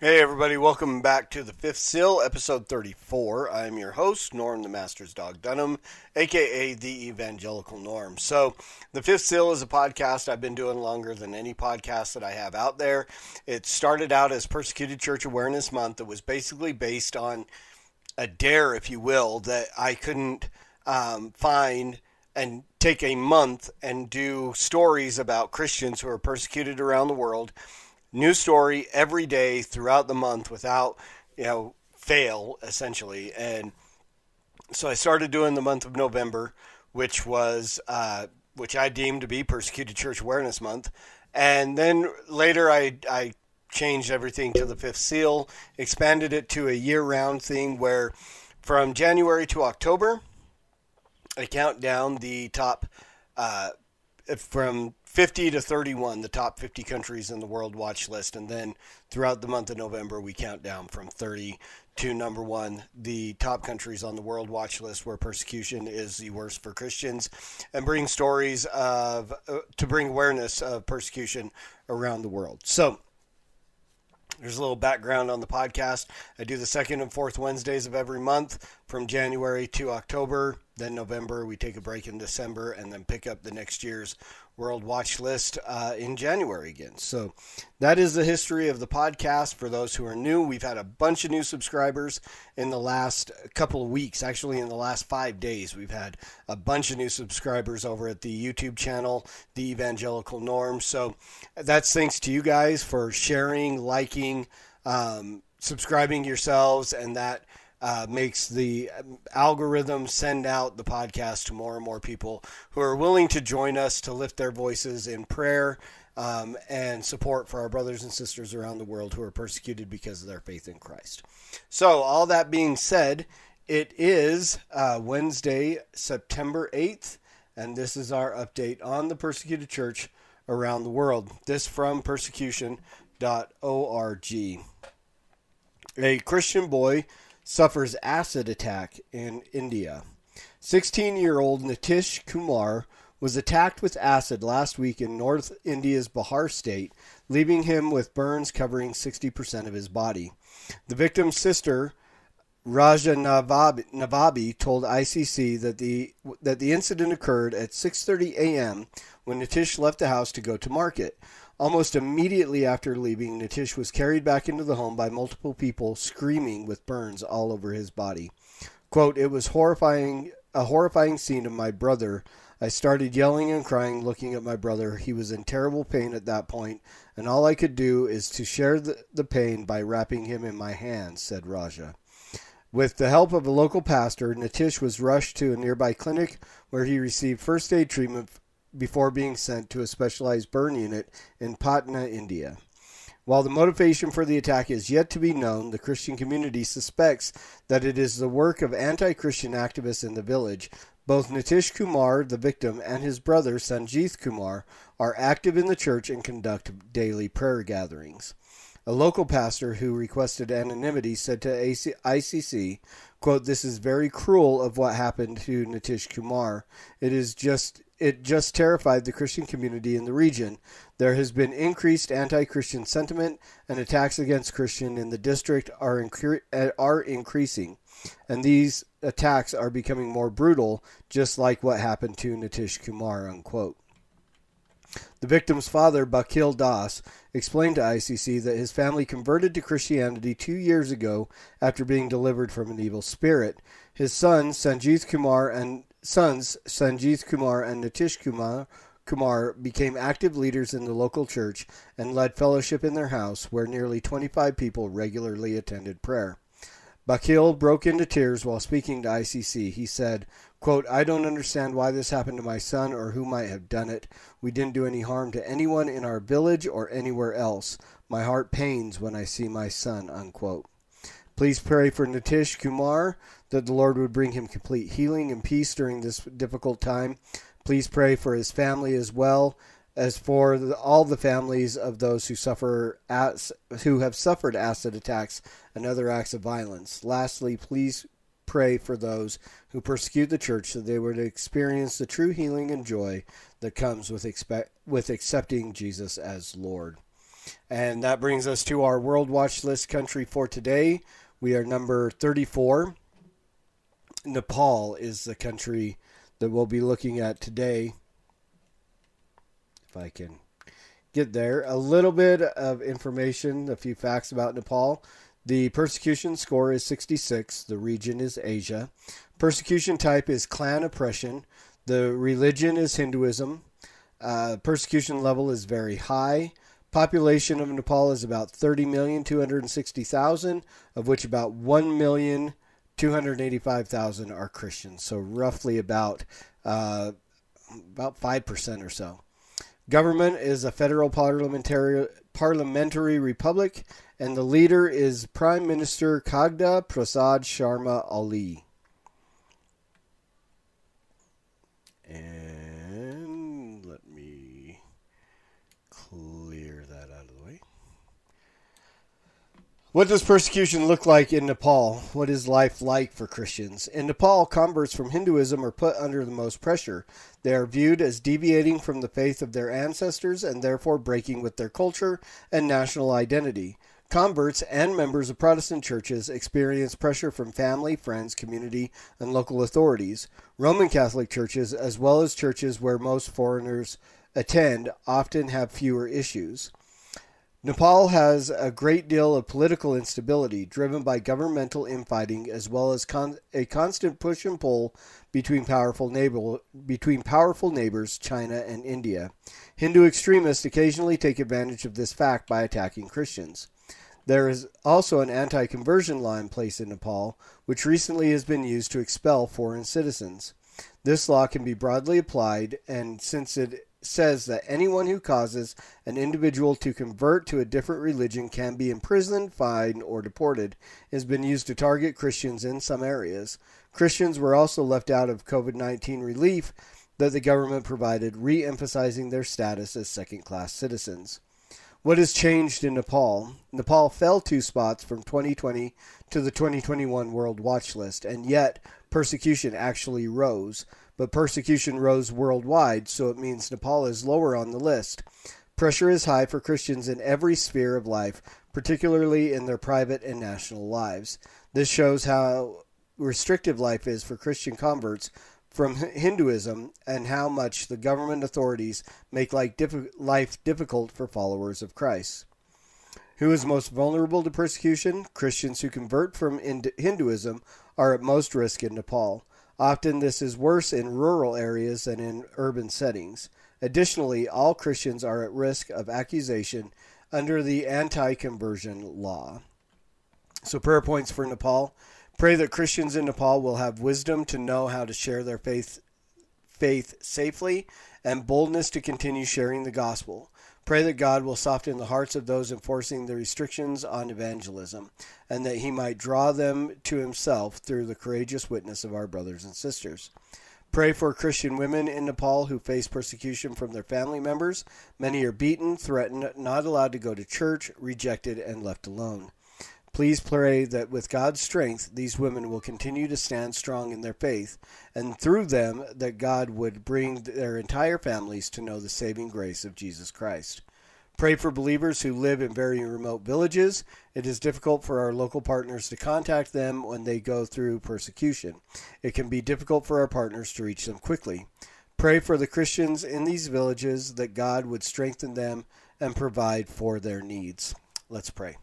Hey, everybody, welcome back to the Fifth Seal, episode 34. I'm your host, Norm the Master's Dog Dunham, aka the Evangelical Norm. So, the Fifth Seal is a podcast I've been doing longer than any podcast that I have out there. It started out as Persecuted Church Awareness Month. It was basically based on a dare, if you will, that I couldn't um, find and take a month and do stories about Christians who are persecuted around the world new story every day throughout the month without you know fail essentially. And so i started doing the month of november which was uh, which i deemed to be persecuted church awareness month. And then later i i changed everything to the fifth seal expanded it to a year-round thing where from january to october i count down the top uh, from 50 to 31, the top 50 countries in the world watch list. And then throughout the month of November, we count down from 30 to number one, the top countries on the world watch list where persecution is the worst for Christians, and bring stories of, uh, to bring awareness of persecution around the world. So, there's a little background on the podcast. I do the second and fourth Wednesdays of every month from January to October. Then November, we take a break in December and then pick up the next year's World Watch List uh, in January again. So that is the history of the podcast. For those who are new, we've had a bunch of new subscribers in the last couple of weeks. Actually, in the last five days, we've had a bunch of new subscribers over at the YouTube channel, The Evangelical Norm. So that's thanks to you guys for sharing, liking, um, subscribing yourselves, and that uh, makes the algorithm send out the podcast to more and more people who are willing to join us to lift their voices in prayer um, and support for our brothers and sisters around the world who are persecuted because of their faith in Christ. So, all that being said, it is uh, Wednesday, September 8th, and this is our update on the persecuted church around the world. This from persecution.org. A Christian boy suffers acid attack in India. 16 year old Nitish Kumar was attacked with acid last week in North India's Bihar state, leaving him with burns covering 60% of his body. The victim's sister, Raja Navabi, Navabi told ICC that the that the incident occurred at 6:30 a.m. when Nitish left the house to go to market. Almost immediately after leaving, Nitish was carried back into the home by multiple people screaming with burns all over his body. Quote, It was horrifying a horrifying scene of my brother. I started yelling and crying looking at my brother. He was in terrible pain at that point, and all I could do is to share the, the pain by wrapping him in my hands, said Raja. With the help of a local pastor, Nitish was rushed to a nearby clinic where he received first aid treatment before being sent to a specialized burn unit in Patna, India. While the motivation for the attack is yet to be known, the Christian community suspects that it is the work of anti Christian activists in the village. Both Nitish Kumar, the victim, and his brother Sanjith Kumar are active in the church and conduct daily prayer gatherings. A local pastor who requested anonymity said to ICC, quote, This is very cruel of what happened to Nitish Kumar. It is just it just terrified the Christian community in the region. There has been increased anti-Christian sentiment, and attacks against Christian in the district are incre- eh, are increasing, and these attacks are becoming more brutal, just like what happened to Nitish Kumar. Unquote. The victim's father, Bakil Das, explained to ICC that his family converted to Christianity two years ago after being delivered from an evil spirit. His son, Sanjit Kumar, and sons, Sanjit Kumar and Nitish Kumar, Kumar became active leaders in the local church and led fellowship in their house, where nearly 25 people regularly attended prayer. Bakil broke into tears while speaking to ICC. He said, quote, I don't understand why this happened to my son or who might have done it. We didn't do any harm to anyone in our village or anywhere else. My heart pains when I see my son, unquote. Please pray for Nitish Kumar that the Lord would bring him complete healing and peace during this difficult time. Please pray for his family as well as for the, all the families of those who suffer as, who have suffered acid attacks and other acts of violence. Lastly, please pray for those who persecute the church that they would experience the true healing and joy that comes with expect, with accepting Jesus as Lord. And that brings us to our World Watch List country for today. We are number 34. Nepal is the country that we'll be looking at today. If I can get there, a little bit of information, a few facts about Nepal. The persecution score is 66. The region is Asia. Persecution type is clan oppression. The religion is Hinduism. Uh, persecution level is very high. Population of Nepal is about 30,260,000, of which about 1,285,000 are Christians. So roughly about uh, about 5% or so. Government is a federal parliamentary parliamentary republic, and the leader is Prime Minister Kagda Prasad Sharma Oli. And let me clear that out of. What does persecution look like in Nepal? What is life like for Christians? In Nepal, converts from Hinduism are put under the most pressure. They are viewed as deviating from the faith of their ancestors and therefore breaking with their culture and national identity. Converts and members of Protestant churches experience pressure from family, friends, community, and local authorities. Roman Catholic churches, as well as churches where most foreigners attend, often have fewer issues. Nepal has a great deal of political instability driven by governmental infighting as well as con- a constant push and pull between powerful neighbor- between powerful neighbors China and India. Hindu extremists occasionally take advantage of this fact by attacking Christians. There is also an anti-conversion law in place in Nepal, which recently has been used to expel foreign citizens. This law can be broadly applied, and since it says that anyone who causes an individual to convert to a different religion can be imprisoned, fined, or deported. It has been used to target Christians in some areas. Christians were also left out of COVID 19 relief that the government provided, re emphasizing their status as second class citizens. What has changed in Nepal? Nepal fell two spots from 2020 to the 2021 World Watch List, and yet persecution actually rose but persecution rose worldwide, so it means Nepal is lower on the list. Pressure is high for Christians in every sphere of life, particularly in their private and national lives. This shows how restrictive life is for Christian converts from Hinduism and how much the government authorities make life difficult for followers of Christ. Who is most vulnerable to persecution? Christians who convert from Hinduism are at most risk in Nepal. Often this is worse in rural areas than in urban settings. Additionally, all Christians are at risk of accusation under the anti conversion law. So, prayer points for Nepal. Pray that Christians in Nepal will have wisdom to know how to share their faith, faith safely and boldness to continue sharing the gospel. Pray that God will soften the hearts of those enforcing the restrictions on evangelism, and that He might draw them to Himself through the courageous witness of our brothers and sisters. Pray for Christian women in Nepal who face persecution from their family members. Many are beaten, threatened, not allowed to go to church, rejected, and left alone. Please pray that with God's strength, these women will continue to stand strong in their faith, and through them, that God would bring their entire families to know the saving grace of Jesus Christ. Pray for believers who live in very remote villages. It is difficult for our local partners to contact them when they go through persecution. It can be difficult for our partners to reach them quickly. Pray for the Christians in these villages that God would strengthen them and provide for their needs. Let's pray.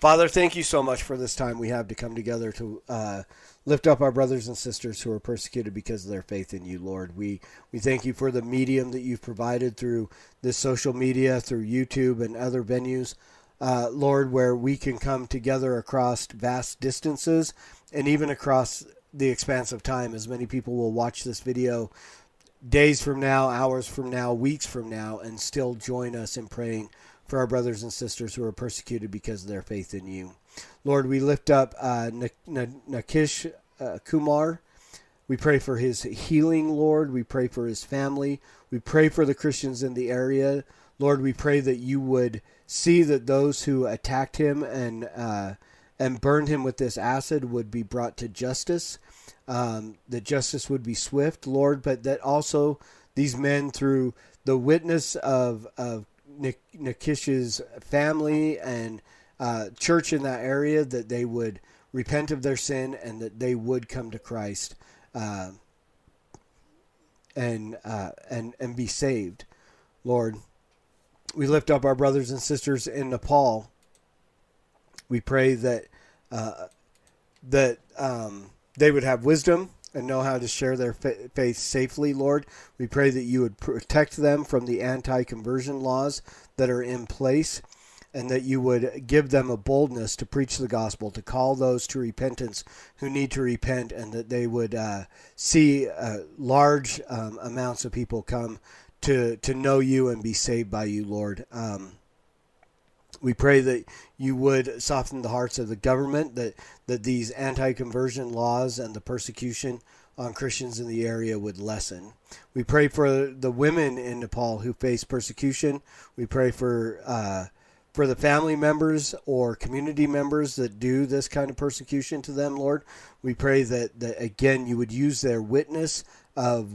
Father, thank you so much for this time we have to come together to uh, lift up our brothers and sisters who are persecuted because of their faith in you, Lord. We we thank you for the medium that you've provided through this social media, through YouTube and other venues. uh, Lord, where we can come together across vast distances and even across the expanse of time, as many people will watch this video days from now, hours from now, weeks from now, and still join us in praying for our brothers and sisters who are persecuted because of their faith in you. Lord, we lift up uh, Nakish uh, Kumar. We pray for his healing, Lord. We pray for his family. We pray for the Christians in the area. Lord, we pray that you would see that those who attacked him and uh, and burned him with this acid would be brought to justice. Um, that justice would be swift, Lord, but that also these men, through the witness of of Nikish's family and uh, church in that area, that they would repent of their sin and that they would come to Christ uh, and uh, and and be saved, Lord. We lift up our brothers and sisters in Nepal. We pray that uh, that um, they would have wisdom and know how to share their faith safely, Lord. We pray that you would protect them from the anti conversion laws that are in place and that you would give them a boldness to preach the gospel, to call those to repentance who need to repent, and that they would uh, see uh, large um, amounts of people come to, to know you and be saved by you, Lord. Um, we pray that you would soften the hearts of the government, that, that these anti conversion laws and the persecution on Christians in the area would lessen. We pray for the women in Nepal who face persecution. We pray for. Uh, for the family members or community members that do this kind of persecution to them, Lord, we pray that, that again you would use their witness of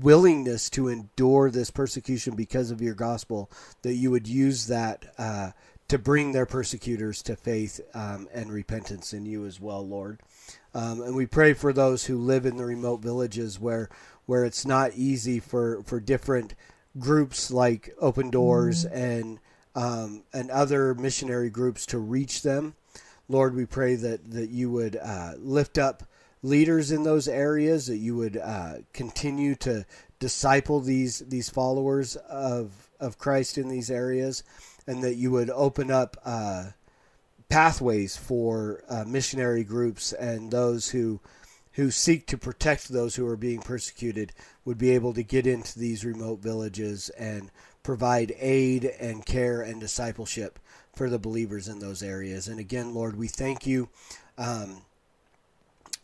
willingness to endure this persecution because of your gospel, that you would use that uh, to bring their persecutors to faith um, and repentance in you as well, Lord. Um, and we pray for those who live in the remote villages where where it's not easy for, for different groups like Open Doors mm-hmm. and um, and other missionary groups to reach them. Lord, we pray that that you would uh, lift up leaders in those areas, that you would uh, continue to disciple these these followers of of Christ in these areas, and that you would open up uh, pathways for uh, missionary groups and those who who seek to protect those who are being persecuted would be able to get into these remote villages and provide aid and care and discipleship for the believers in those areas. And again, Lord, we thank you um,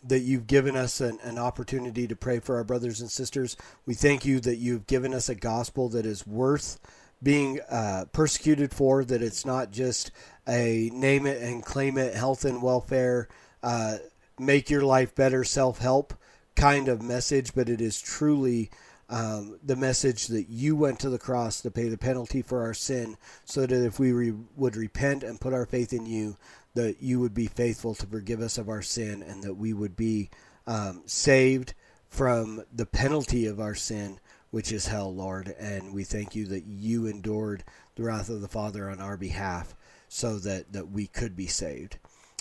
that you've given us an, an, opportunity to pray for our brothers and sisters. We thank you that you've given us a gospel that is worth being uh, persecuted for, that it's not just a name it and claim it health and welfare, uh, make your life better, self help kind of message, but it is truly. Um, the message that you went to the cross to pay the penalty for our sin, so that if we re- would repent and put our faith in you, that you would be faithful to forgive us of our sin, and that we would be um, saved from the penalty of our sin, which is hell, Lord. And we thank you that you endured the wrath of the Father on our behalf so that, that we could be saved.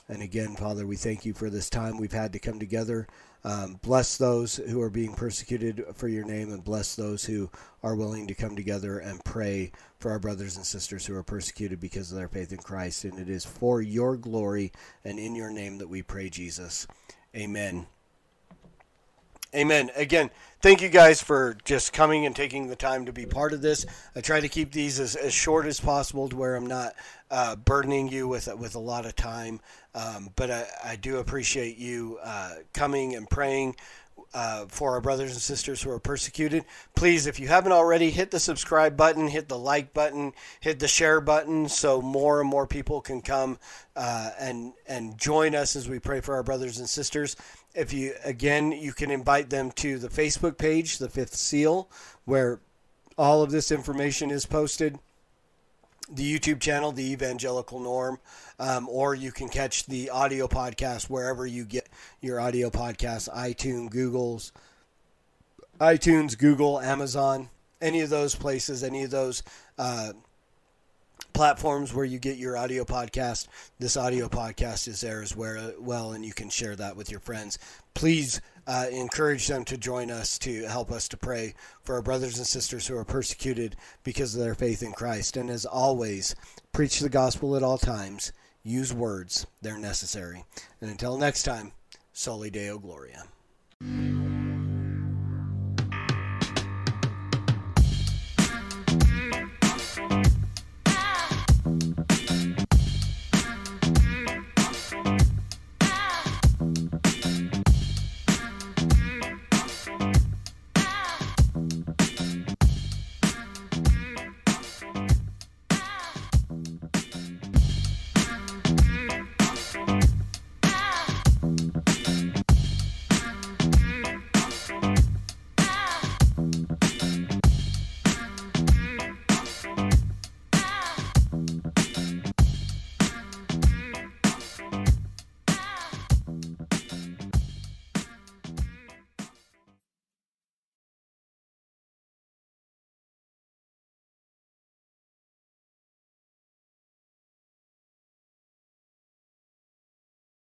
And again, Father, we thank you for this time we've had to come together. Um, bless those who are being persecuted for your name and bless those who are willing to come together and pray for our brothers and sisters who are persecuted because of their faith in Christ. And it is for your glory and in your name that we pray, Jesus. Amen. Amen. Again, thank you guys for just coming and taking the time to be part of this. I try to keep these as, as short as possible to where I'm not uh, burdening you with with a lot of time. Um, but I, I, do appreciate you uh, coming and praying uh, for our brothers and sisters who are persecuted. Please, if you haven't already, hit the subscribe button, hit the like button, hit the share button, so more and more people can come uh, and and join us as we pray for our brothers and sisters. If you again, you can invite them to the Facebook page, the Fifth Seal, where all of this information is posted. The YouTube channel, The Evangelical Norm, um, or you can catch the audio podcast wherever you get your audio podcasts iTunes, Google's, iTunes, Google, Amazon, any of those places, any of those uh, platforms where you get your audio podcast. This audio podcast is there as well, and you can share that with your friends. Please uh, encourage them to join us to help us to pray for our brothers and sisters who are persecuted because of their faith in Christ. And as always, preach the gospel at all times. Use words, they're necessary. And until next time, Soli Deo Gloria.